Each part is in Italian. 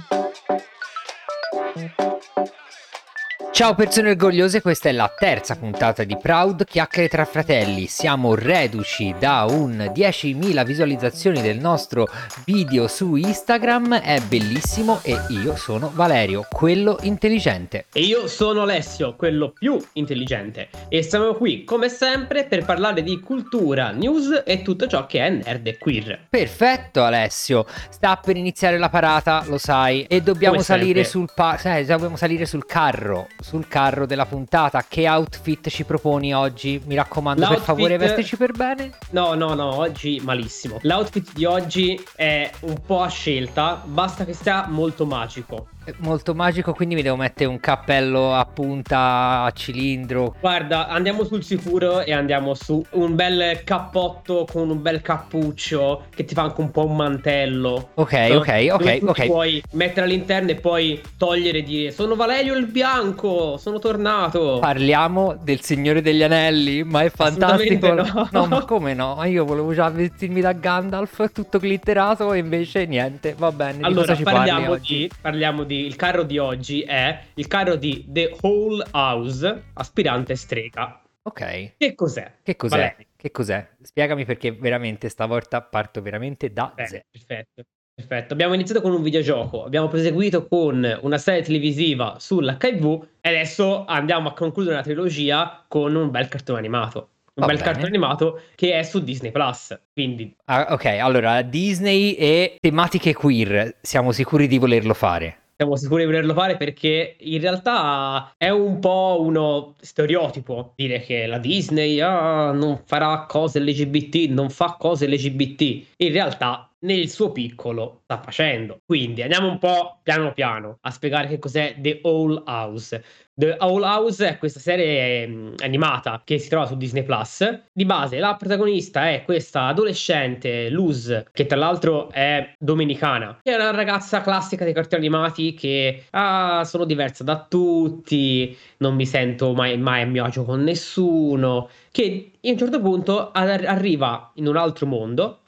Thank Ciao persone orgogliose, questa è la terza puntata di Proud Chiacchiere tra fratelli. Siamo reduci da un 10.000 visualizzazioni del nostro video su Instagram, è bellissimo e io sono Valerio, quello intelligente. E io sono Alessio, quello più intelligente. E siamo qui, come sempre, per parlare di cultura, news e tutto ciò che è nerd e queer. Perfetto Alessio, sta per iniziare la parata, lo sai, e dobbiamo salire sul, pa- eh, dobbiamo salire sul carro sul carro della puntata. Che outfit ci proponi oggi? Mi raccomando, L'outfit... per favore, vestici per bene. No, no, no, oggi malissimo. L'outfit di oggi è un po' a scelta, basta che sia molto magico molto magico, quindi mi devo mettere un cappello a punta a cilindro. Guarda, andiamo sul sicuro e andiamo su un bel cappotto con un bel cappuccio che ti fa anche un po' un mantello. Ok, no? ok, ok, ok. Puoi mettere all'interno e poi togliere e dire sono Valerio il bianco, sono tornato. Parliamo del Signore degli Anelli, ma è fantastico. No. no, ma come no? Io volevo già vestirmi da Gandalf tutto glitterato e invece niente, va bene. Allora, parliamo di, parliamo di di, il carro di oggi è il carro di The Whole House, aspirante strega. Ok. Che cos'è? Che cos'è? Che cos'è? Spiegami perché veramente stavolta parto veramente da Beh, zero. Perfetto. Perfetto, abbiamo iniziato con un videogioco, abbiamo proseguito con una serie televisiva sull'HIV e adesso andiamo a concludere la trilogia con un bel cartone animato un Va bel bene. cartone animato che è su Disney Plus. Quindi, ah, ok, allora Disney e tematiche queer, siamo sicuri di volerlo fare? Siamo sicuri di volerlo fare perché in realtà è un po' uno stereotipo dire che la Disney ah, non farà cose LGBT, non fa cose LGBT. In realtà nel suo piccolo sta facendo. Quindi andiamo un po' piano piano a spiegare che cos'è The All House. The All House è questa serie mm, animata che si trova su Disney Plus. Di base, la protagonista è questa adolescente, Luz, che tra l'altro è domenicana. È una ragazza classica dei cartoni animati che ah, sono diversa da tutti, non mi sento mai, mai a mio agio con nessuno. Che a un certo punto arriva in un altro mondo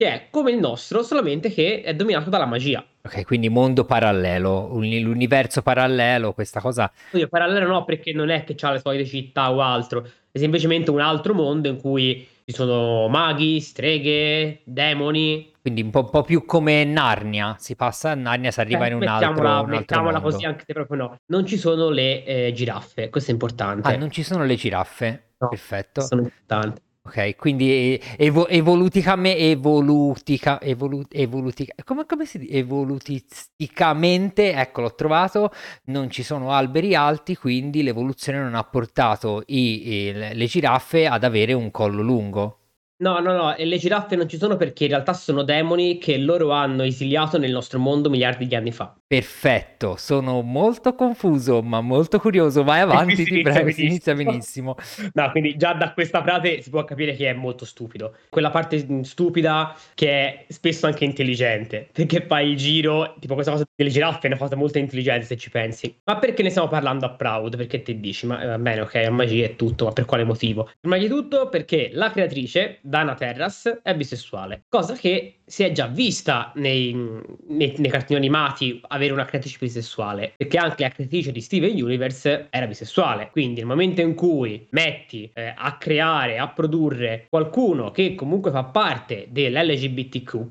che è come il nostro, solamente che è dominato dalla magia. Ok, quindi mondo parallelo, l'universo parallelo, questa cosa... Oddio, parallelo no, perché non è che ha le solite città o altro, è semplicemente un altro mondo in cui ci sono maghi, streghe, demoni. Quindi un po', un po più come Narnia, si passa a Narnia, si arriva eh, in un altro, un altro Mettiamola mondo. così, anche se proprio no. Non ci sono le eh, giraffe, questo è importante. Ah, non ci sono le giraffe? No, Perfetto. Sono importanti. Ok, quindi evo- evoluticamente, evolutica, evolu- evolutica, come, come si dice? Evolutisticamente, ecco l'ho trovato, non ci sono alberi alti, quindi l'evoluzione non ha portato i, i, le giraffe ad avere un collo lungo. No, no, no, e le giraffe non ci sono perché in realtà sono demoni che loro hanno esiliato nel nostro mondo miliardi di anni fa. Perfetto, sono molto confuso ma molto curioso, vai avanti, ti prego, si inizia benissimo. No, quindi già da questa frase si può capire che è molto stupido. Quella parte stupida che è spesso anche intelligente, perché fai il giro, tipo questa cosa delle giraffe è una cosa molto intelligente se ci pensi. Ma perché ne stiamo parlando a Proud? Perché ti dici, ma va bene, ok, a magia è tutto, ma per quale motivo? Prima di tutto perché la creatrice Dana Terras è bisessuale, cosa che si è già vista nei, nei, nei cartoni animati avere una creatrice bisessuale, perché anche la creatrice di Steven Universe era bisessuale. Quindi nel momento in cui metti eh, a creare, a produrre qualcuno che comunque fa parte dell'LGBTQ,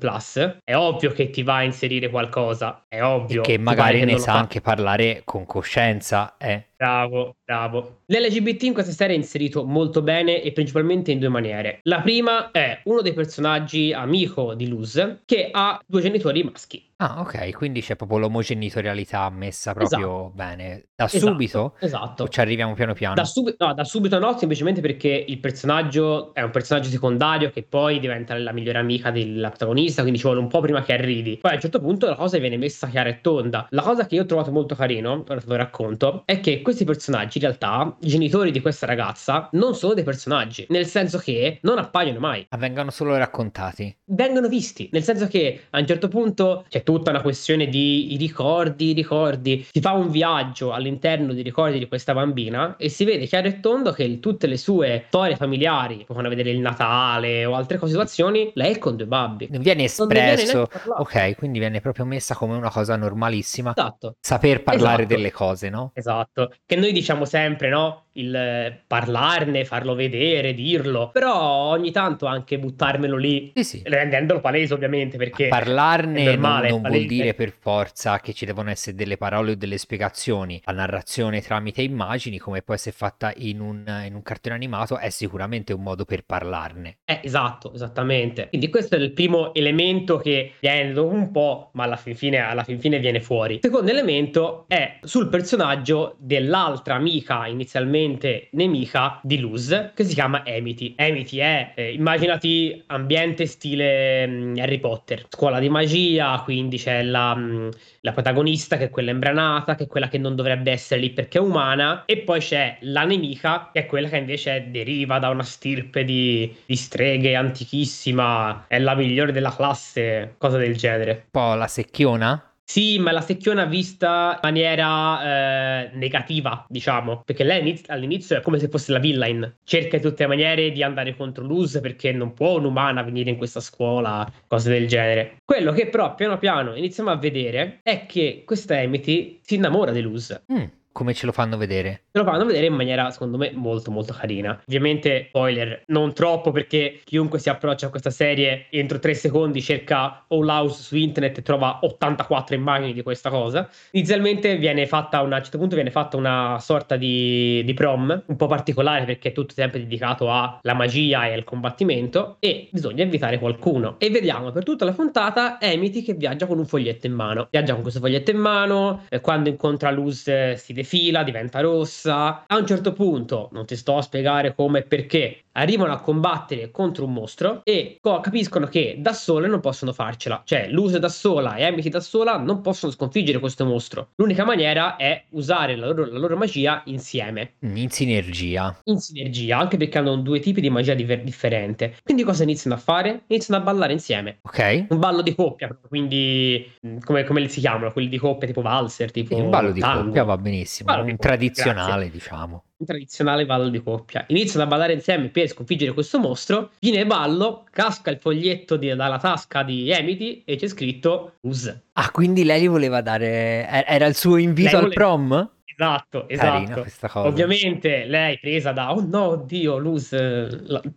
è ovvio che ti va a inserire qualcosa, è ovvio. E che magari ne sa anche parlare con coscienza, eh. Bravo, bravo. L'LGBT in questa serie è inserito molto bene e principalmente in due maniere. La prima è uno dei personaggi amico di Luz che ha due genitori maschi. Ah, ok, quindi c'è proprio l'omogenitorialità messa proprio esatto. bene. Da esatto, subito? Esatto. O ci arriviamo piano piano? Da, sub- no, da subito no, semplicemente perché il personaggio è un personaggio secondario che poi diventa la migliore amica della protagonista, quindi ci vuole un po' prima che arrivi. Poi a un certo punto la cosa viene messa chiara e tonda. La cosa che io ho trovato molto carino, ora te lo racconto, è che questi personaggi in realtà, i genitori di questa ragazza, non sono dei personaggi, nel senso che non appaiono mai. Vengono solo raccontati. Vengono visti, nel senso che a un certo punto, cioè tutta una questione di ricordi, i ricordi. Si fa un viaggio all'interno dei ricordi di questa bambina e si vede chiaro e tondo che tutte le sue storie familiari, come vedere il Natale o altre cose, situazioni, lei è con due babbi. Non viene espresso. Non viene ok, quindi viene proprio messa come una cosa normalissima. Esatto. Saper parlare esatto. delle cose, no? Esatto. Che noi diciamo sempre, no? il parlarne, farlo vedere, dirlo, però ogni tanto anche buttarmelo lì, sì, sì. rendendolo palese ovviamente, perché parlarne normale, non, non vuol dire per forza che ci devono essere delle parole o delle spiegazioni. La narrazione tramite immagini, come può essere fatta in un, in un cartone animato, è sicuramente un modo per parlarne. Eh, esatto, esattamente. Quindi questo è il primo elemento che viene dopo un po', ma alla fin fine, alla fin fine viene fuori. Il secondo elemento è sul personaggio dell'altra amica inizialmente nemica di Luz che si chiama Amity. Amity è, eh, immaginati, ambiente stile mm, Harry Potter, scuola di magia, quindi c'è la, mm, la protagonista che è quella imbranata, che è quella che non dovrebbe essere lì perché è umana, e poi c'è la nemica che è quella che invece deriva da una stirpe di, di streghe antichissima, è la migliore della classe, cosa del genere. Un po' la secchiona? Sì, ma la secchiona vista in maniera eh, negativa, diciamo, perché lei all'inizio è come se fosse la villain, cerca in tutte le maniere di andare contro Luz perché non può un'umana venire in questa scuola, cose del genere. Quello che però piano piano iniziamo a vedere è che questa Amity si innamora di Luz. Mm. Come ce lo fanno vedere? Ce lo fanno vedere in maniera, secondo me, molto molto carina. Ovviamente, spoiler, non troppo perché chiunque si approccia a questa serie entro tre secondi cerca All House su internet e trova 84 immagini di questa cosa. Inizialmente viene fatta una, a un certo punto viene fatta una sorta di, di prom, un po' particolare perché è tutto sempre dedicato alla magia e al combattimento e bisogna invitare qualcuno. E vediamo per tutta la puntata Amity che viaggia con un foglietto in mano. Viaggia con questo foglietto in mano, eh, quando incontra Luz eh, si defila, diventa rossa. A un certo punto, non ti sto a spiegare come e perché, arrivano a combattere contro un mostro e capiscono che da sole non possono farcela. Cioè, Luz da sola e Amity da sola non possono sconfiggere questo mostro. L'unica maniera è usare la loro, la loro magia insieme. In sinergia. In sinergia, anche perché hanno due tipi di magia diver- differente. Quindi cosa iniziano a fare? Iniziano a ballare insieme. Ok. Un ballo di coppia, quindi mm, come, come si chiamano? Quelli di coppia tipo valser, tipo... un ballo di tango. coppia va benissimo, un tradizionale grazie. diciamo tradizionale ballo di coppia. Iniziano a ballare insieme per sconfiggere questo mostro. Viene ballo, casca il foglietto di, dalla tasca di Amity e c'è scritto Us. Ah, quindi lei gli voleva dare. Era il suo invito lei al prom? Esatto, esatto. Ovviamente lei presa da oh no, oddio, Luz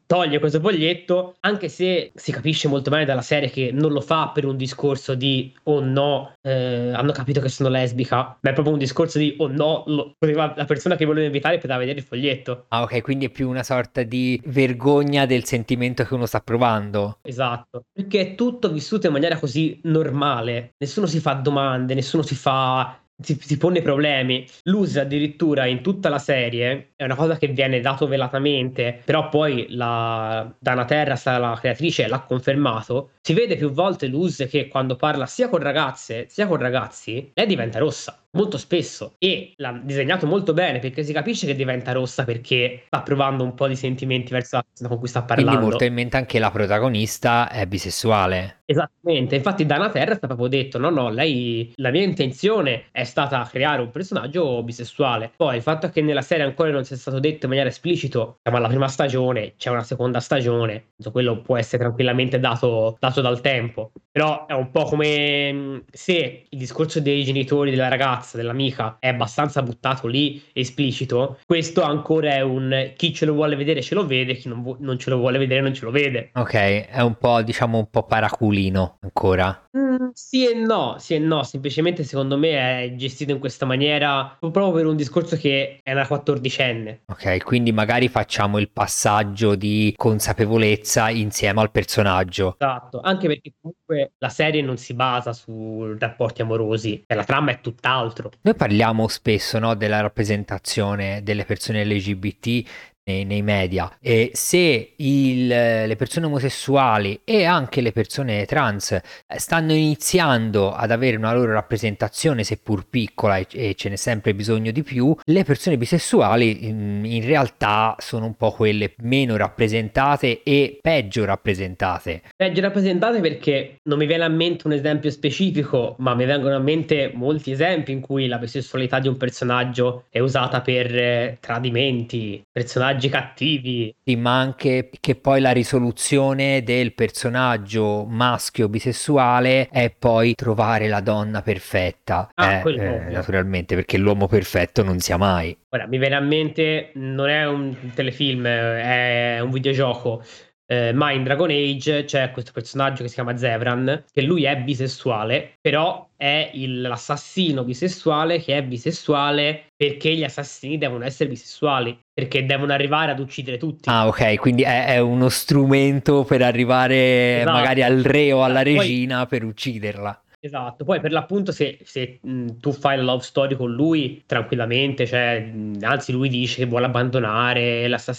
toglie questo foglietto, anche se si capisce molto bene dalla serie che non lo fa per un discorso di oh no, eh, hanno capito che sono lesbica, ma è proprio un discorso di oh no, lo, la persona che volevo invitare poteva vedere il foglietto. Ah, ok, quindi è più una sorta di vergogna del sentimento che uno sta provando. Esatto, perché è tutto vissuto in maniera così normale, nessuno si fa domande, nessuno si fa si, si, pone problemi. L'usa addirittura in tutta la serie è una cosa che viene dato velatamente, però poi la Dana Terras, la creatrice, l'ha confermato. Si vede più volte l'Us che quando parla sia con ragazze sia con ragazzi, lei diventa rossa molto spesso e l'ha disegnato molto bene perché si capisce che diventa rossa perché sta provando un po' di sentimenti verso la persona con cui sta parlando. Quindi molto in mente anche la protagonista è bisessuale. Esattamente, infatti Dana Terra sta proprio detto no no, lei la mia intenzione è stata creare un personaggio bisessuale. Poi il fatto che nella serie ancora non sia stato detto in maniera esplicita, siamo alla prima stagione, c'è una seconda stagione, quello può essere tranquillamente dato, dato dal tempo. Però è un po' come se il discorso dei genitori della ragazza, dell'amica, è abbastanza buttato lì, esplicito, questo ancora è un chi ce lo vuole vedere ce lo vede, chi non, vu- non ce lo vuole vedere non ce lo vede. Ok, è un po' diciamo un po' paraculino ancora. Mm, sì e no, sì e no, semplicemente secondo me è gestito in questa maniera proprio per un discorso che è una quattordicenne. Ok, quindi magari facciamo il passaggio di consapevolezza insieme al personaggio. Esatto, anche perché comunque la serie non si basa su rapporti amorosi, cioè la trama è tutt'altro. Noi parliamo spesso no, della rappresentazione delle persone LGBT nei, nei media. E se il, le persone omosessuali e anche le persone trans eh, stanno iniziando ad avere una loro rappresentazione, seppur piccola e, e ce n'è sempre bisogno di più, le persone bisessuali in, in realtà sono un po' quelle meno rappresentate e peggio rappresentate. Peggio rappresentate perché non mi viene a mente un esempio specifico, ma mi vengono a mente molti esempi in cui la bisessualità di un personaggio è usata per eh, tradimenti, personaggi cattivi. Sì, ma anche che poi la risoluzione del personaggio maschio bisessuale è poi trovare la donna perfetta. Ah, eh, eh, naturalmente, perché l'uomo perfetto non sia mai. Ora, mi viene a mente, non è un telefilm, è un videogioco eh, ma in Dragon Age c'è questo personaggio che si chiama Zevran, che lui è bisessuale, però è il, l'assassino bisessuale che è bisessuale perché gli assassini devono essere bisessuali, perché devono arrivare ad uccidere tutti. Ah, ok, quindi è, è uno strumento per arrivare esatto. magari al re o alla regina Poi, per ucciderla. Esatto, poi per l'appunto se, se mh, tu fai la love story con lui tranquillamente, cioè, mh, anzi lui dice che vuole abbandonare la sua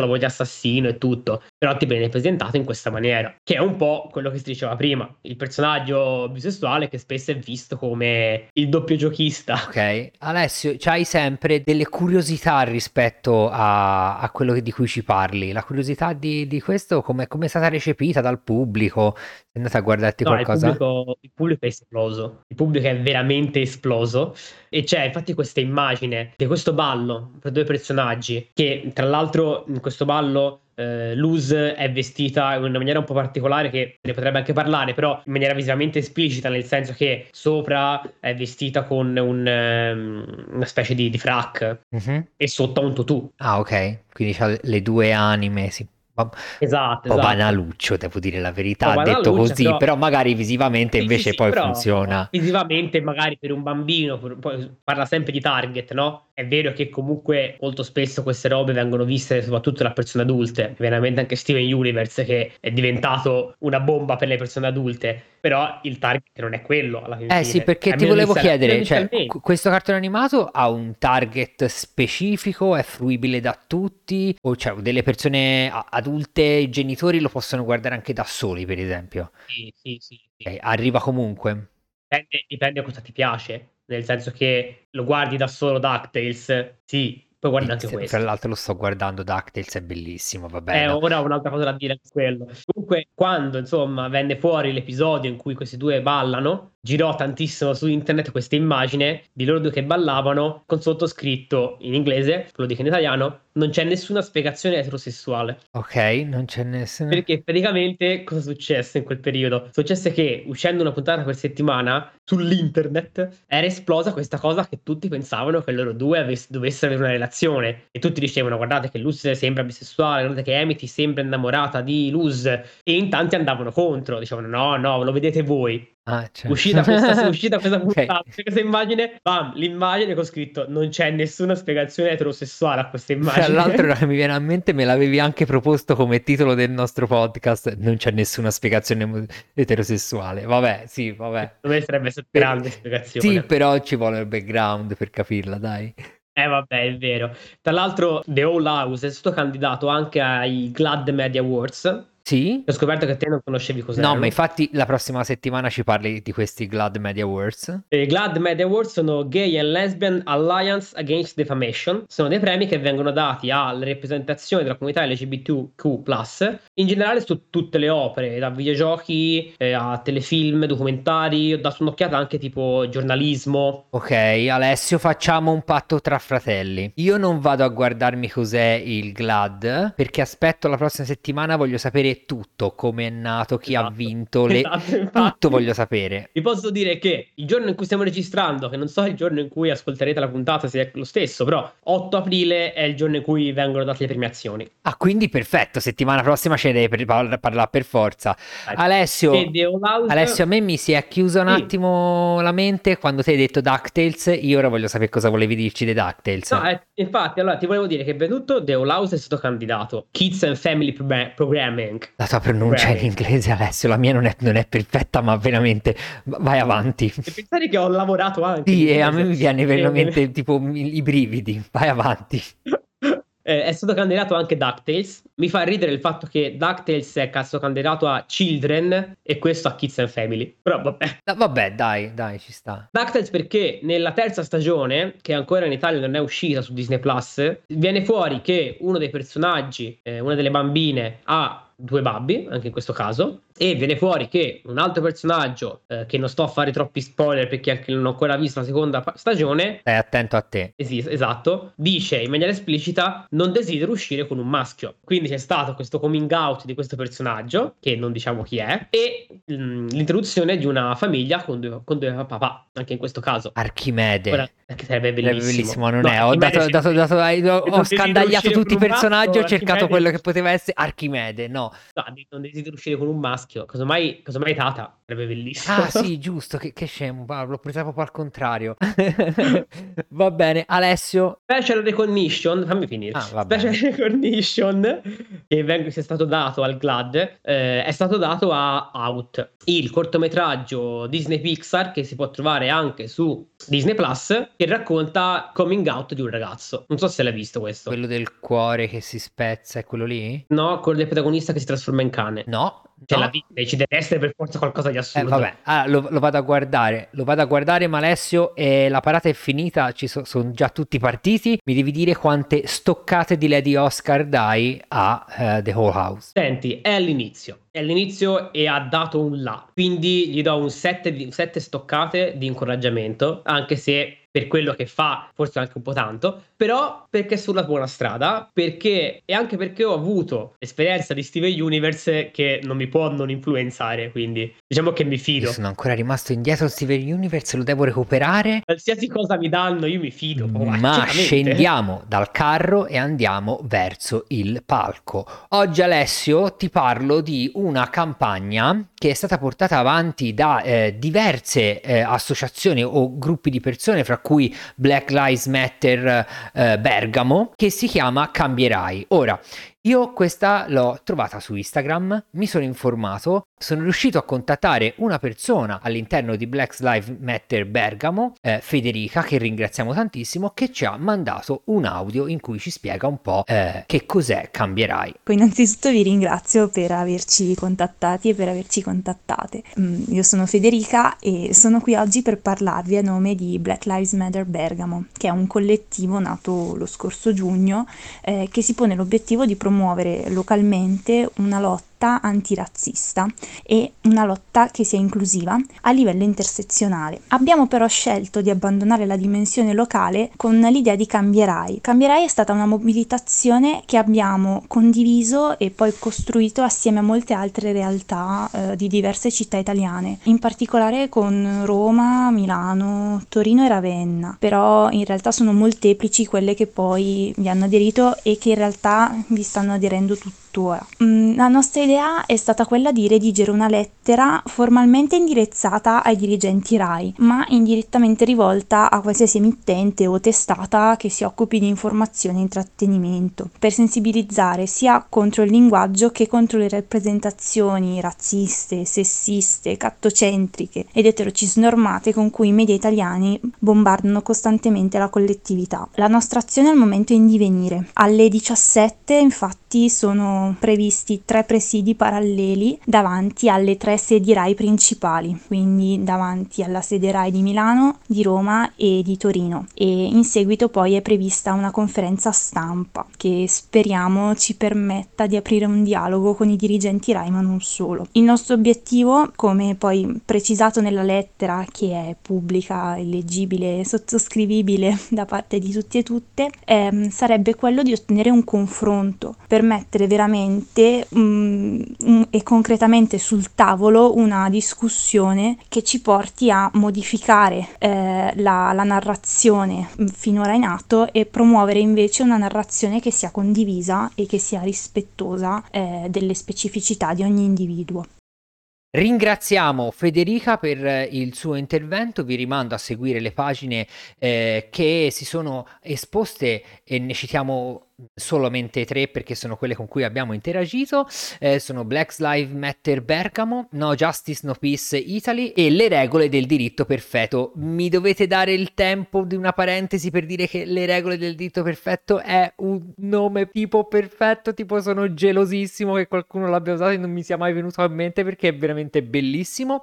lavoro di assassino e tutto, però ti viene presentato in questa maniera, che è un po' quello che si diceva prima, il personaggio bisessuale che spesso è visto come il doppio giochista. Ok, Alessio, hai sempre delle curiosità rispetto a, a quello di cui ci parli, la curiosità di, di questo come è stata recepita dal pubblico? Sei andata a guardarti no, qualcosa? Il pubblico è esploso, il pubblico è veramente esploso e c'è infatti questa immagine di questo ballo tra due personaggi che tra l'altro in questo ballo eh, Luz è vestita in una maniera un po' particolare che ne potrebbe anche parlare, però in maniera visivamente esplicita, nel senso che sopra è vestita con un, um, una specie di, di frac uh-huh. e sotto ha un tutù. Ah, ok, quindi ha le due anime, sì esatto, esatto. banaluccio, devo dire la verità, ha detto così, però... però... magari visivamente sì, invece sì, poi funziona. Visivamente magari per un bambino, poi parla sempre di target, no? È vero che comunque molto spesso queste robe vengono viste soprattutto da persone adulte, veramente anche Steven Universe che è diventato una bomba per le persone adulte, però il target non è quello alla fine. Eh sì, perché ti volevo chiedere, cioè, questo cartone animato ha un target specifico, è fruibile da tutti o cioè delle persone adulte, i genitori lo possono guardare anche da soli, per esempio? Sì, sì, sì. sì. Okay, arriva comunque. Dipende, dipende cosa ti piace nel senso che lo guardi da solo DuckTales, sì, poi guardi anche questo. Tra l'altro lo sto guardando, DuckTales è bellissimo, va bene. Eh, ora ho un'altra cosa da dire quello. Comunque, quando, insomma, venne fuori l'episodio in cui questi due ballano, girò tantissimo su internet questa immagine di loro due che ballavano con sottoscritto in inglese, lo dico in italiano, non c'è nessuna spiegazione eterosessuale. Ok, non c'è nessuna. Perché praticamente cosa è successo in quel periodo? Successe che uscendo una puntata per settimana sull'internet era esplosa questa cosa che tutti pensavano che loro due avess- dovessero avere una relazione e tutti dicevano guardate che Luz sembra bisessuale, guardate che Amity sembra innamorata di Luz e in tanti andavano contro, dicevano no, no, lo vedete voi. Ah, certo. uscita, questa, uscita questa puntata, okay. questa immagine, bam, l'immagine con scritto non c'è nessuna spiegazione eterosessuale a questa immagine. Tra l'altro mi viene a mente, me l'avevi anche proposto come titolo del nostro podcast, non c'è nessuna spiegazione eterosessuale. Vabbè, sì, vabbè. Dove sarebbe grande spiegazione. Sì, però ci vuole il background per capirla, dai. Eh vabbè, è vero. Tra l'altro The All House è stato candidato anche ai Glad Media Awards sì. Ho scoperto che te non conoscevi cos'è. No, ma infatti la prossima settimana ci parli di questi Glad Media Awards. I Glad Media Awards sono Gay and Lesbian Alliance Against Defamation. Sono dei premi che vengono dati alla rappresentazione della comunità LGBTQ+, in generale su tutte le opere, da videogiochi eh, a telefilm, documentari, ho dato un'occhiata anche tipo giornalismo. Ok, Alessio, facciamo un patto tra fratelli. Io non vado a guardarmi cos'è il Glad, perché aspetto la prossima settimana, voglio sapere tutto, come è nato, chi esatto, ha vinto, le... esatto, tutto voglio sapere. Vi posso dire che il giorno in cui stiamo registrando, che non so il giorno in cui ascolterete la puntata se è lo stesso, però 8 aprile è il giorno in cui vengono date le premiazioni. Ah, quindi perfetto, settimana prossima ce ne deve par- parlare per forza. Alessio, Alessio, a me mi si è chiusa un sì. attimo la mente quando ti hai detto DuckTales, io ora voglio sapere cosa volevi dirci dei DuckTales. No, eh, infatti, allora ti volevo dire che venuto The All House è stato candidato Kids and Family Programming la tua pronuncia Beh. in inglese, Alessio, la mia non è, non è, perfetta, ma veramente vai avanti. E pensare che ho lavorato anche. Sì, e a me mi viene veramente tipo i brividi, vai avanti. Eh, è stato candidato anche DuckTales. Mi fa ridere il fatto che DuckTales è stato candidato a Children e questo a Kids and Family. Però vabbè. Da, vabbè, dai, dai, ci sta. DuckTales perché nella terza stagione, che ancora in Italia non è uscita su Disney Plus, viene fuori che uno dei personaggi, eh, una delle bambine, ha due babbi, anche in questo caso, e viene fuori che un altro personaggio, eh, che non sto a fare troppi spoiler perché anche non ho ancora visto la seconda stagione, stai attento a te. Es- esatto, dice in maniera esplicita non desidero uscire con un maschio. Quindi c'è stato questo coming out di questo personaggio, che non diciamo chi è, e mh, mm, l'introduzione di una famiglia con due, con due papà, anche in questo caso. Archimede. Ora, che sarebbe bellissimo. Sarebbe bellissimo, non no, è. Ho, dato, dato, dato, dato, ho scandagliato tutti i personaggi, ho cercato quello che poteva essere Archimede, no. No, non desidero uscire con un maschio. Casomai, casomai Tata sarebbe bellissimo. Ah, sì, giusto. Che, che scemo. L'ho presa proprio al contrario. va bene, Alessio. Special Recognition, fammi finire. Ah, Special bene. Recognition che vengo, sia stato dato al GLAD eh, è stato dato a Out, il cortometraggio Disney Pixar che si può trovare anche su Disney Plus che racconta coming out di un ragazzo. Non so se l'hai visto questo. Quello del cuore che si spezza, è quello lì? No, quello del protagonista che si trasforma in cane. No. Cioè no. la vita ci deve essere per forza qualcosa di Eh, assurdo. vabbè, ah, lo, lo vado a guardare, lo vado a guardare, ma Alessio, eh, la parata è finita, ci so- sono già tutti partiti. Mi devi dire quante stoccate di Lady Oscar dai a eh, The Whole House. Senti, è all'inizio. È all'inizio e ha dato un là. Quindi gli do un 7 stoccate di incoraggiamento, anche se per quello che fa, forse anche un po' tanto, però perché è sulla buona strada, perché e anche perché ho avuto l'esperienza di Steven Universe che non mi può non influenzare, quindi diciamo che mi fido. Io sono ancora rimasto indietro Steven Universe, lo devo recuperare. Qualsiasi cosa mi danno, io mi fido. Ma scendiamo dal carro e andiamo verso il palco. Oggi Alessio ti parlo di una campagna che è stata portata avanti da eh, diverse eh, associazioni o gruppi di persone, fra cui Black Lives Matter eh, Bergamo, che si chiama Cambierai. Ora, io questa l'ho trovata su Instagram, mi sono informato, sono riuscito a contattare una persona all'interno di Black Lives Matter Bergamo, eh, Federica, che ringraziamo tantissimo, che ci ha mandato un audio in cui ci spiega un po' eh, che cos'è Cambierai. Poi innanzitutto vi ringrazio per averci contattati e per averci contattate. Mm, io sono Federica e sono qui oggi per parlarvi a nome di Black Lives Matter Bergamo, che è un collettivo nato lo scorso giugno eh, che si pone l'obiettivo di promuovere localmente una lotta lotta antirazzista e una lotta che sia inclusiva a livello intersezionale. Abbiamo però scelto di abbandonare la dimensione locale con l'idea di Cambierai. Cambierai è stata una mobilitazione che abbiamo condiviso e poi costruito assieme a molte altre realtà eh, di diverse città italiane, in particolare con Roma, Milano, Torino e Ravenna, però in realtà sono molteplici quelle che poi vi hanno aderito e che in realtà vi stanno aderendo tutti tuttora. Mm, la nostra idea è stata quella di redigere una lettera formalmente indirizzata ai dirigenti RAI, ma indirettamente rivolta a qualsiasi emittente o testata che si occupi di informazione e intrattenimento, per sensibilizzare sia contro il linguaggio che contro le rappresentazioni razziste, sessiste, cattocentriche ed eterocisnormate con cui i media italiani bombardano costantemente la collettività. La nostra azione al momento è in divenire. Alle 17 infatti sono previsti tre presidi paralleli davanti alle tre sedi RAI principali, quindi davanti alla sede RAI di Milano, di Roma e di Torino. E in seguito poi è prevista una conferenza stampa che speriamo ci permetta di aprire un dialogo con i dirigenti RAI, ma non solo. Il nostro obiettivo, come poi precisato nella lettera che è pubblica, leggibile sottoscrivibile da parte di tutti e tutte, eh, sarebbe quello di ottenere un confronto per mettere veramente um, um, e concretamente sul tavolo una discussione che ci porti a modificare eh, la, la narrazione finora in atto e promuovere invece una narrazione che sia condivisa e che sia rispettosa eh, delle specificità di ogni individuo. Ringraziamo Federica per il suo intervento, vi rimando a seguire le pagine eh, che si sono esposte e ne citiamo solamente tre perché sono quelle con cui abbiamo interagito, eh, sono Black Lives Matter Bergamo, No Justice No Peace Italy e le regole del diritto perfetto. Mi dovete dare il tempo di una parentesi per dire che le regole del diritto perfetto è un nome tipo perfetto, tipo sono gelosissimo che qualcuno l'abbia usato e non mi sia mai venuto a mente perché è veramente bellissimo.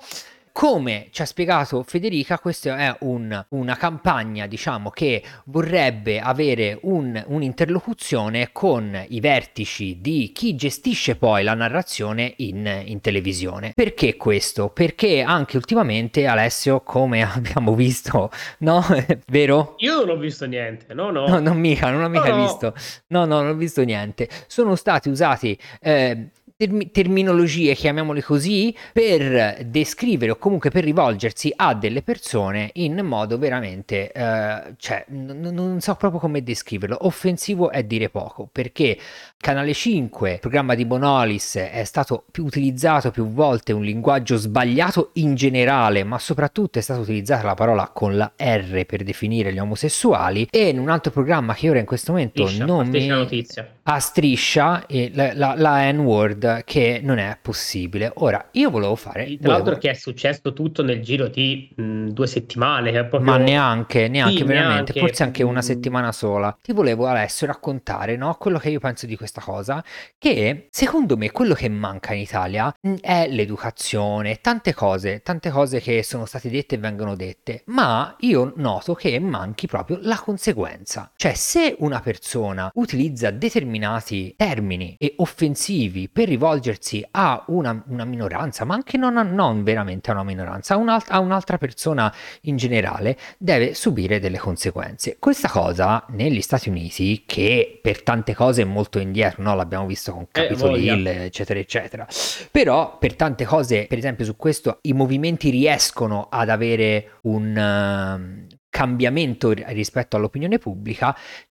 Come ci ha spiegato Federica, questa è un, una campagna, diciamo, che vorrebbe avere un, un'interlocuzione con i vertici di chi gestisce poi la narrazione in, in televisione. Perché questo? Perché anche ultimamente, Alessio, come abbiamo visto, no? Vero? Io non ho visto niente, no, no. No, non mica, non ho mica No, no. visto. No, no, non ho visto niente. Sono stati usati eh, termi- terminologie, chiamiamole così, per descrivere o comunque per rivolgersi a delle persone in modo veramente, eh, cioè, n- non so proprio come descriverlo. Offensivo è dire poco, perché Canale 5, programma di Bonolis, è stato più utilizzato più volte un linguaggio sbagliato in generale, ma soprattutto è stata utilizzata la parola con la R per definire gli omosessuali. E in un altro programma che ora in questo momento Striscia, non mi notizia. A striscia eh, la, la- la N-word che non è possibile. Ora, io volevo fare... Tra l'altro volevo- che è successo tutto nel giro di mh, due settimane. È proprio... Ma neanche, neanche Sì, veramente, neanche. forse anche una Mm. settimana sola. Ti volevo Alessio raccontare, no, quello che io penso di questa cosa, che secondo me quello che manca in Italia è l'educazione, tante cose, tante cose che sono state dette e vengono dette, ma io noto che manchi proprio la conseguenza. Cioè, se una persona utilizza determinati termini e offensivi per rivolgersi a una, una minoranza, ma anche non, a- non veramente a una minoranza, a, un'alt- a un'altra persona in generale, deve subire delle conseguenze. Questa cosa negli Stati Uniti, che per tante cose è molto indietro, no? l'abbiamo visto con Capitol voglia. Hill, eccetera, eccetera, però per tante cose, per esempio su questo, i movimenti riescono ad avere un ehm, cambiamento ri- rispetto all'opinione pubblica.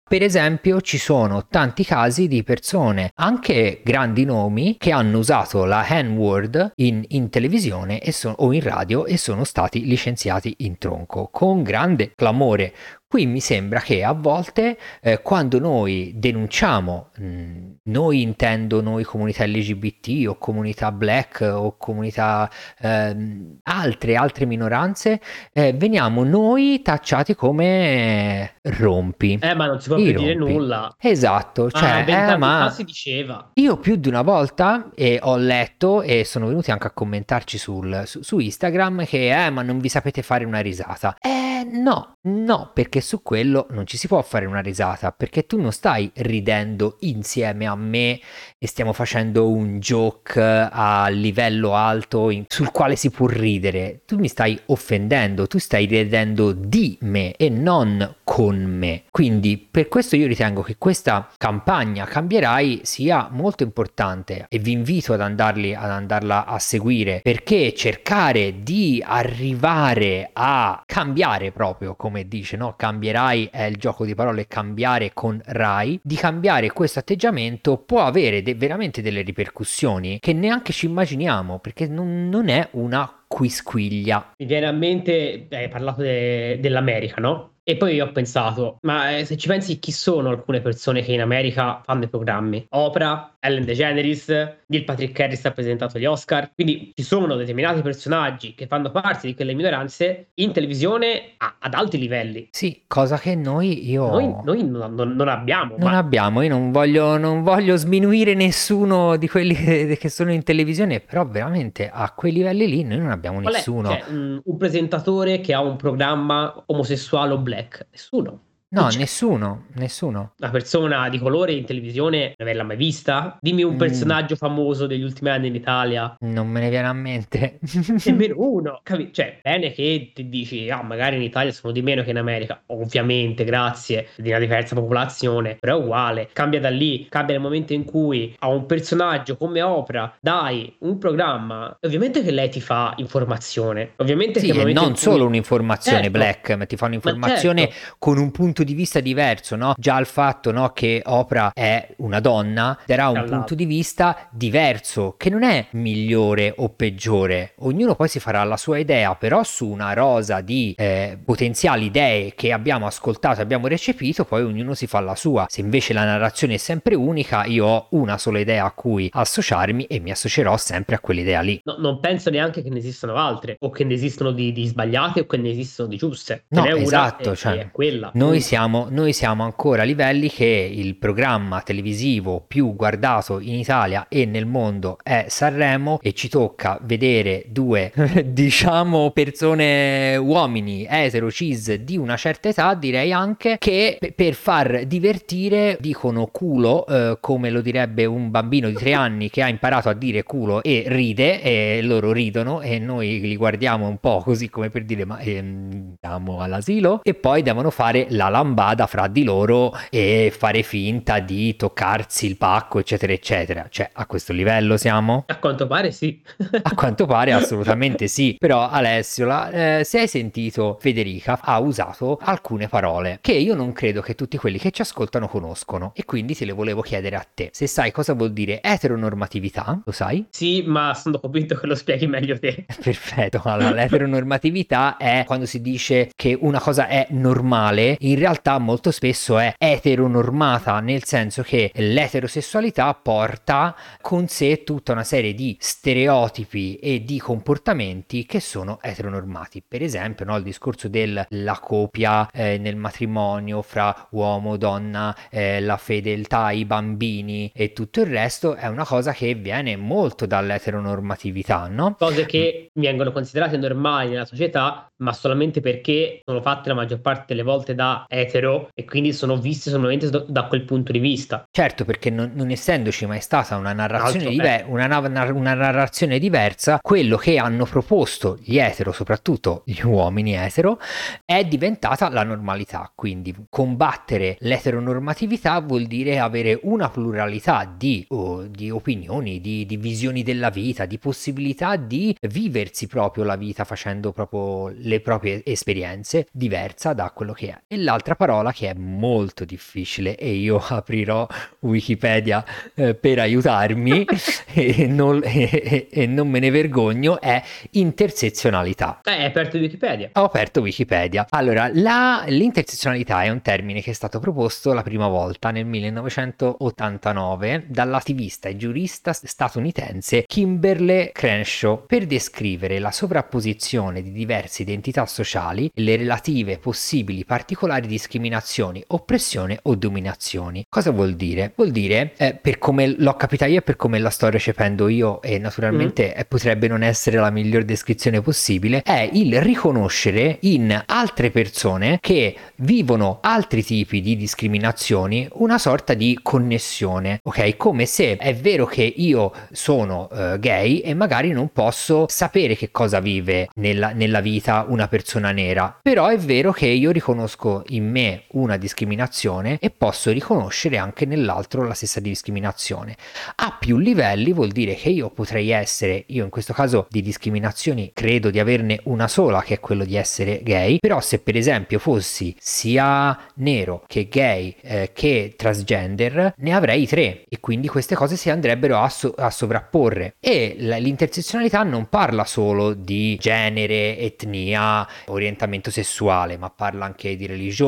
Per esempio, ci sono tanti casi di persone, anche grandi nomi, che hanno usato la N-word in, in televisione so- o in radio e sono stati licenziati in tronco con grande clamore. Qui mi sembra che a volte eh, quando noi denunciamo, mh, noi intendo noi comunità LGBT o comunità black o comunità ehm, altre, altre minoranze, eh, veniamo noi tacciati come rompi. Eh, ma non si può più dire nulla. Esatto, Ah, cioè, eh, vent'anni ma si diceva. io più di una volta eh, ho letto e sono venuti anche a commentarci sul- su, su Instagram che eh, ma non vi sapete fare una risata. Eh no, no, perché su quello non ci si può fare una risata, perché tu non stai ridendo insieme a me e stiamo facendo un joke a livello alto in- sul quale si può ridere. Tu mi stai offendendo, tu stai ridendo di me e non con me. Quindi per questo io ritengo che questa campagna Cambierai sia molto importante e vi invito ad, andarli, ad andarla a seguire perché cercare di arrivare a cambiare proprio come dice no cambierai è il gioco di parole cambiare con Rai di cambiare questo atteggiamento può avere de- veramente delle ripercussioni che neanche ci immaginiamo perché non, non è una quisquiglia Mi viene a mente, hai parlato de- dell'America, no? E poi io ho pensato, ma eh, se ci pensi chi sono alcune persone che in America fanno i programmi? Oprah, Ellen DeGeneres, Neil Patrick Harris ha presentato gli Oscar, quindi ci sono determinati personaggi che fanno parte di quelle minoranze in televisione a- ad alti livelli. sì cosa che noi io Noi, noi non, non- non abbiamo, Non ma abbiamo, io non voglio, non voglio sminuire nessuno di quelli che, che sono in televisione, però veramente a quei livelli lì noi non abbiamo qual è nessuno. cioè, un, un presentatore che ha un programma omosessuale o black? Nessuno. No, nessuno, nessuno. una persona di colore in televisione non averla mai vista? Dimmi un Mm. personaggio famoso degli ultimi anni in Italia. Non me ne viene a mente. Nemmeno uno, capi- Cioè, bene che ti dici, ah, magari in Italia sono di meno che in America. Ovviamente, grazie, di una diversa popolazione, però è uguale. Cambia da lì, cambia nel momento in cui a un personaggio come Oprah dai un programma. Ovviamente che lei ti fa informazione. Ovviamente Sì, che e non cui- solo un'informazione Certo. black, ma ti fa un'informazione certo. con un punto punto di vista diverso, no? Già il fatto no, che Oprah è una donna darà un Tra l'altro. punto di vista diverso, che non è migliore o peggiore. Ognuno poi si farà la sua idea, però su una rosa di eh, potenziali idee che abbiamo ascoltato, abbiamo recepito, poi ognuno si fa la sua. Se invece la narrazione è sempre unica, io ho una sola idea a cui associarmi e mi associerò sempre a quell'idea lì. No, non penso neanche che ne esistano altre, o che ne esistono di, di sbagliate o che ne esistono di giuste. No, esatto, e- cioè, è quella. Noi siamo, noi siamo ancora a livelli che il programma televisivo più guardato in Italia e nel mondo è Sanremo e ci tocca vedere due, diciamo, persone uomini etero cis di una certa età, direi anche che pe- per far divertire dicono culo, eh, come lo direbbe un bambino di tre anni che ha imparato a dire culo e ride e loro ridono e noi li guardiamo un po' così come per dire ma ehm, siamo all'asilo? E poi devono fare la lambada fra di loro e fare finta di toccarsi il pacco eccetera eccetera cioè a questo livello siamo? A quanto pare sì. A quanto pare assolutamente sì, però Alessio, la- eh, se hai sentito Federica ha usato alcune parole che io non credo che tutti quelli che ci ascoltano conoscono e quindi te le volevo chiedere a te. Se sai cosa vuol dire eteronormatività, lo sai? sì, ma sono convinto che lo spieghi meglio te. Perfetto, allora l'eteronormatività è quando si dice che una cosa è normale, in realtà molto spesso è eteronormata, nel senso che l'eterosessualità porta con sé tutta una serie di stereotipi e di comportamenti che sono eteronormati. Per esempio, no, il discorso della coppia eh, nel matrimonio fra uomo, donna, eh, la fedeltà, i bambini e tutto il resto è una cosa che viene molto dall'eteronormatività, no? Cose che vengono considerate normali nella società, ma solamente perché sono fatte la maggior parte delle volte da etero e quindi sono viste solamente da, quel punto di vista. Certo, perché non, non essendoci mai stata una narrazione, Altro, diver- una, na- una narrazione diversa, quello che hanno proposto gli etero, soprattutto gli uomini etero, è diventata la normalità. Quindi combattere l'eteronormatività vuol dire avere una pluralità di, oh, di opinioni, di, di visioni della vita, di possibilità di viversi proprio la vita facendo proprio le proprie esperienze diversa da quello che è. E l'altra parola che è molto difficile e io aprirò Wikipedia eh, per aiutarmi e, non, e- e non me ne vergogno è intersezionalità. Eh, è aperto Wikipedia. Ho aperto Wikipedia. Allora, la- l'intersezionalità è un termine che è stato proposto la prima volta nel 1989 dall'attivista e giurista statunitense Kimberly Crenshaw per descrivere la sovrapposizione di diverse identità sociali e le relative possibili particolari discriminazioni, oppressione o dominazioni. Cosa vuol dire? Vuol dire, eh, per come l'ho capita io e per come la sto recependo io, e naturalmente eh, potrebbe non essere la miglior descrizione possibile, è il riconoscere in altre persone che vivono altri tipi di discriminazioni una sorta di connessione, ok? Come se è vero che io sono eh, gay e magari non posso sapere che cosa vive nella, nella vita una persona nera, però è vero che io riconosco in me una discriminazione e posso riconoscere anche nell'altro la stessa discriminazione. A più livelli vuol dire che io potrei essere, io in questo caso di discriminazioni credo di averne una sola che è quello di essere gay, però se per esempio fossi sia nero che gay eh, che transgender ne avrei tre e quindi queste cose si andrebbero a, so- a sovrapporre e l- l'intersezionalità non parla solo di genere, etnia, orientamento sessuale, ma parla anche di religione,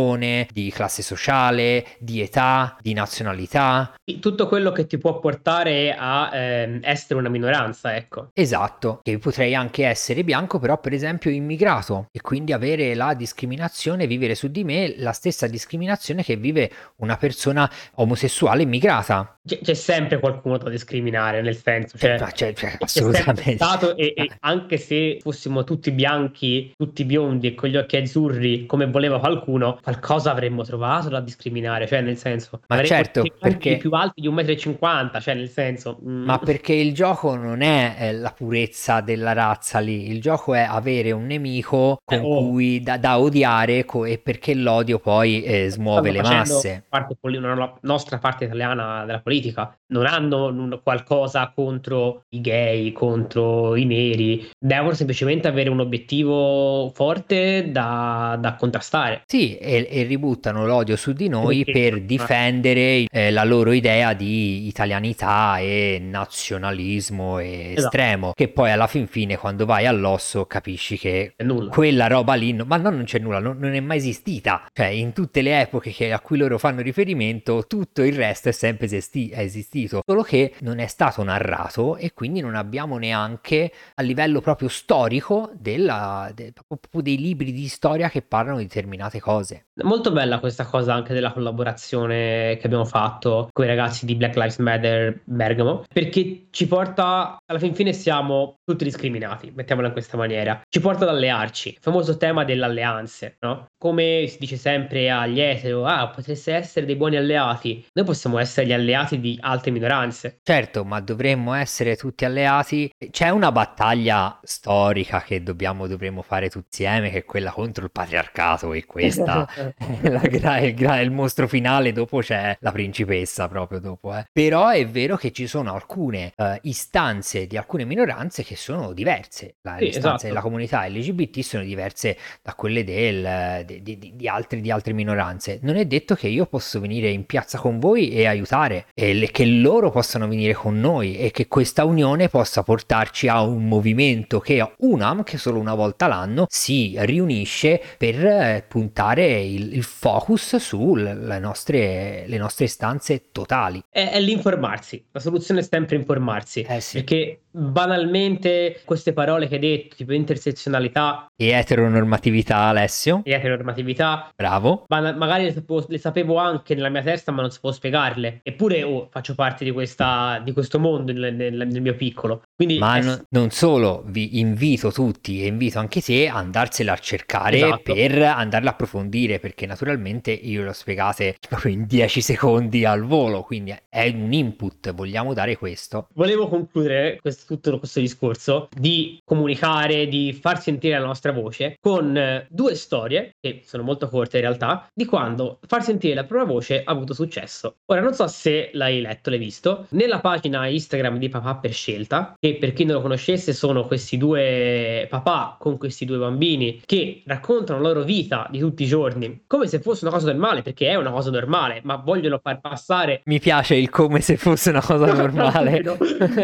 di classe sociale, di età, di nazionalità. Tutto quello che ti può portare a ehm, essere una minoranza, ecco. Esatto, che potrei anche essere bianco, però per esempio immigrato e quindi avere la discriminazione, vivere su di me la stessa discriminazione che vive una persona omosessuale immigrata. C'è, c'è sempre qualcuno da discriminare, nel senso, cioè, Eh, cioè, c'è sempre assolutamente. stato e, e anche se fossimo tutti bianchi, tutti biondi e con gli occhi azzurri, come voleva qualcuno, qualcosa avremmo trovato da discriminare, cioè nel senso, Ma certo, perché- più alti di 1,50 m, cioè nel senso... mm, Ma perché il gioco non è eh, la purezza della razza lì, il gioco è avere un nemico con Eh, oh. cui da, da odiare co- e perché l'odio poi eh, smuove stanno le masse. parte una no- nostra parte italiana della politica non hanno un- qualcosa contro i gay, contro i neri, devono semplicemente avere un obiettivo forte da, da contrastare. Sì, e e, e ributtano l'odio su di noi Perché? per difendere eh, la loro idea di italianità e nazionalismo Esatto. estremo, che poi alla fin fine quando vai all'osso capisci che quella roba lì, no- ma no, non c'è nulla, non, non è mai esistita. Cioè, in tutte le epoche che- a cui loro fanno riferimento, tutto il resto è sempre esisti- è esistito, solo che non è stato narrato e quindi non abbiamo neanche a livello proprio storico della- de- proprio dei libri di storia che parlano di determinate cose. Molto bella questa cosa anche della collaborazione che abbiamo fatto con i ragazzi di Black Lives Matter Bergamo, perché ci porta, alla fin fine siamo tutti discriminati, mettiamola in questa maniera, ci porta ad allearci, il famoso tema delle alleanze, no? Come si dice sempre agli etero, ah, potreste essere dei buoni alleati, noi possiamo essere gli alleati di altre minoranze. Certo, ma dovremmo essere tutti alleati. C'è una battaglia storica che dobbiamo, dovremmo fare tutti insieme, che è quella contro il patriarcato e questa è la gra- il, gra- il mostro finale, dopo c'è la principessa proprio dopo. eh. Però è vero che ci sono alcune eh, istanze di alcune minoranze che sono diverse. La- Sì, le istanze esatto. della comunità LGBT sono diverse da quelle del, di, di- di- altri- di altre minoranze. Non è detto che io posso venire in piazza con voi e aiutare, e le- che loro possano venire con noi e che questa unione possa portarci a un movimento che UNAM, che solo una volta l'anno, si riunisce per eh, puntare il, il focus sulle nostre, le nostre istanze totali. È, è l'informarsi, la soluzione è sempre informarsi, Eh sì. perché banalmente queste parole che hai detto, tipo intersezionalità E eteronormatività, Alessio, e eteronormatività, bravo. ma- magari le sapevo, le sapevo anche nella mia testa, ma non sapevo spiegarle. Eppure oh, faccio parte di, questa, di questo mondo nel, nel- nel mio piccolo. Quindi Ma è- no- non solo, vi invito tutti e invito anche te a andarsela a cercare Esatto. per andarla a approfondire, perché naturalmente io le ho spiegate proprio in 10 secondi al volo, quindi è un input, vogliamo dare questo. Volevo concludere questo- tutto questo discorso di comunicare, di far sentire la nostra voce con eh, due storie, che sono molto corte in realtà, di quando far sentire la propria voce ha avuto successo. Ora, non so se l'hai letto, l'hai visto, nella pagina Instagram di Papà per Scelta, che per chi non lo conoscesse sono questi due papà con questi due bambini che raccontano la loro vita di tutti i giorni, come se fosse una cosa normale, perché è una cosa normale, ma vogliono far passare Mi piace il come se fosse una cosa normale. No,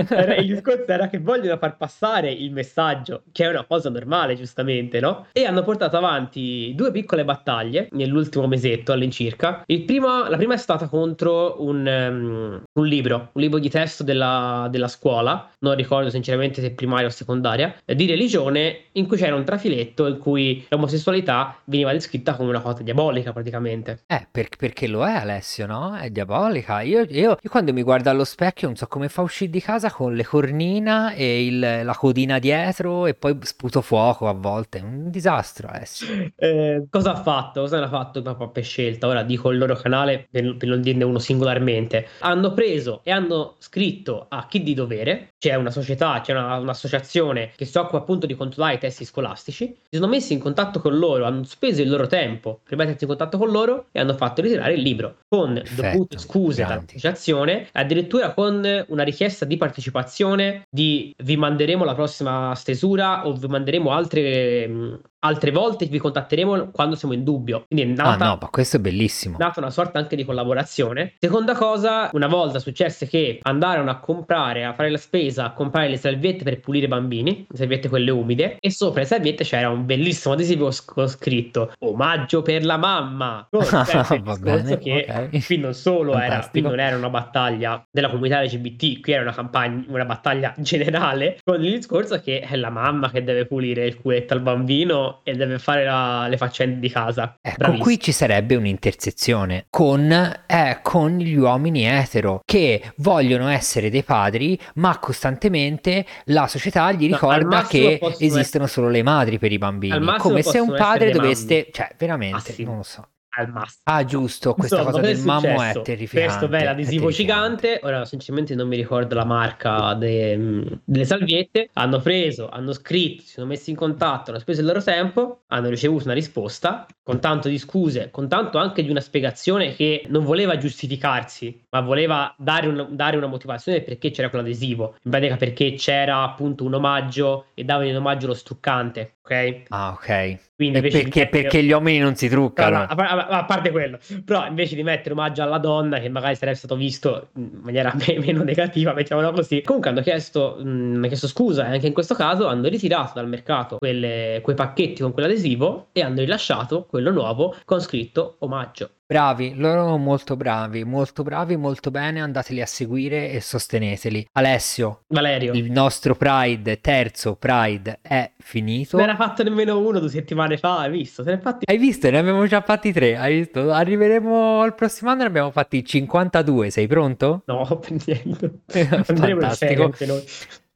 era- il discorso era che vogliono far passare il messaggio, che è una cosa normale, giustamente, no? E hanno portato avanti due piccole battaglie nell'ultimo mesetto all'incirca. Il primo- la prima è stata contro un, ehm, un libro, un libro di testo della, della scuola, non ricordo sinceramente se primaria o secondaria, di religione, in cui c'era un trafiletto in cui l'omosessualità veniva descritta come una cosa diabolica praticamente. Eh, per- perché lo è Alessio, no? È diabolica. Io, io- io quando mi guardo allo specchio non so come fa uscire di casa con le cornina e il- la codina dietro e poi sputo fuoco a volte. Un disastro Alessio. Eh, cosa ha fatto? Cosa ne ha fatto Papà per scelta? Ora dico il loro canale per, per non dirne uno singolarmente. Hanno preso e hanno scritto a chi di dovere, c'è una società, c'è una- un'associazione che si occupa appunto di controllare i testi scolastici. Si sono messi in contatto con loro, hanno speso il loro tempo per mettersi in contatto con loro e hanno fatto ritirare il libro con Perfetto, dovute scuse dall'associazione, addirittura con una richiesta di partecipazione di vi manderemo la prossima stesura o vi manderemo altre, mh, altre volte, vi contatteremo quando siamo in dubbio. Quindi è Ah nata, no, ma questo è bellissimo. nata una sorta anche di collaborazione. Seconda cosa, una volta successe che andarono a comprare, a fare la spesa, a comprare le salviette per pulire i bambini, le salviette quelle umide, e sopra le salviette c'era un bellissimo adesivo con scritto omaggio per la mamma. Sempre il Va bene, che ok. qui non solo era, qui Fantastico. non era una battaglia della comunità LGBT, qui era una campagna, una battaglia generale, con il discorso che è la mamma che deve pulire il culetto al bambino e deve fare la- le faccende di casa. Ecco, Bravissimo. qui ci sarebbe un'intersezione con, eh, con gli uomini etero che vogliono essere dei padri, ma costantemente la società gli No, ricorda massimo che esistono solo le madri per i bambini. Come se un padre essere doveste, cioè, veramente, Massimo. non lo so. Al massimo. Ah, giusto, questa Insomma, cosa del mammo è terrificante. Questo bel adesivo gigante. Ora, sinceramente, non mi ricordo la marca de- mh, delle salviette. Hanno preso, hanno scritto, si sono messi in contatto, hanno speso il loro tempo, hanno ricevuto una risposta con tanto di scuse, con tanto anche di una spiegazione che non voleva giustificarsi, ma voleva dare, un- dare una motivazione perché c'era quell'adesivo. In pratica, perché c'era appunto un omaggio e davano in omaggio lo struccante. Ok? Ah, ok. Quindi perché, mettere- perché gli uomini non si No, truccano. no, a, a- a parte quello, però invece di mettere omaggio alla donna, che magari sarebbe stato visto in maniera me- meno negativa, mettiamola così, comunque hanno chiesto, mh, hanno chiesto scusa e anche in questo caso hanno ritirato dal mercato quelle- quei pacchetti con quell'adesivo e hanno rilasciato quello nuovo con scritto omaggio. Bravi, loro molto bravi, molto bravi, molto bene, andateli a seguire e sosteneteli. Alessio, Valerio, il nostro Pride, terzo Pride, è finito. non era fatto nemmeno uno due settimane fa, hai visto? Infatti Hai visto? Ne abbiamo già fatti tre, hai visto? Arriveremo al prossimo anno, ne abbiamo fatti 52, sei pronto? no, per niente. Fantastico.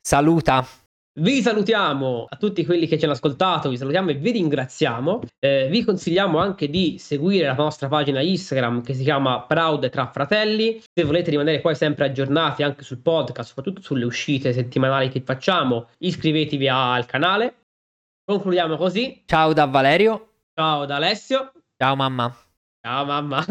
Saluta. Vi salutiamo a tutti quelli che ci hanno ascoltato, vi salutiamo e vi ringraziamo. Eh, vi consigliamo anche di seguire la nostra pagina Instagram che si chiama Proud tra fratelli. Se volete rimanere poi sempre aggiornati anche sul podcast, soprattutto sulle uscite settimanali che facciamo, iscrivetevi al canale. Concludiamo così. Ciao da Valerio. Ciao da Alessio. Ciao mamma. Ciao mamma.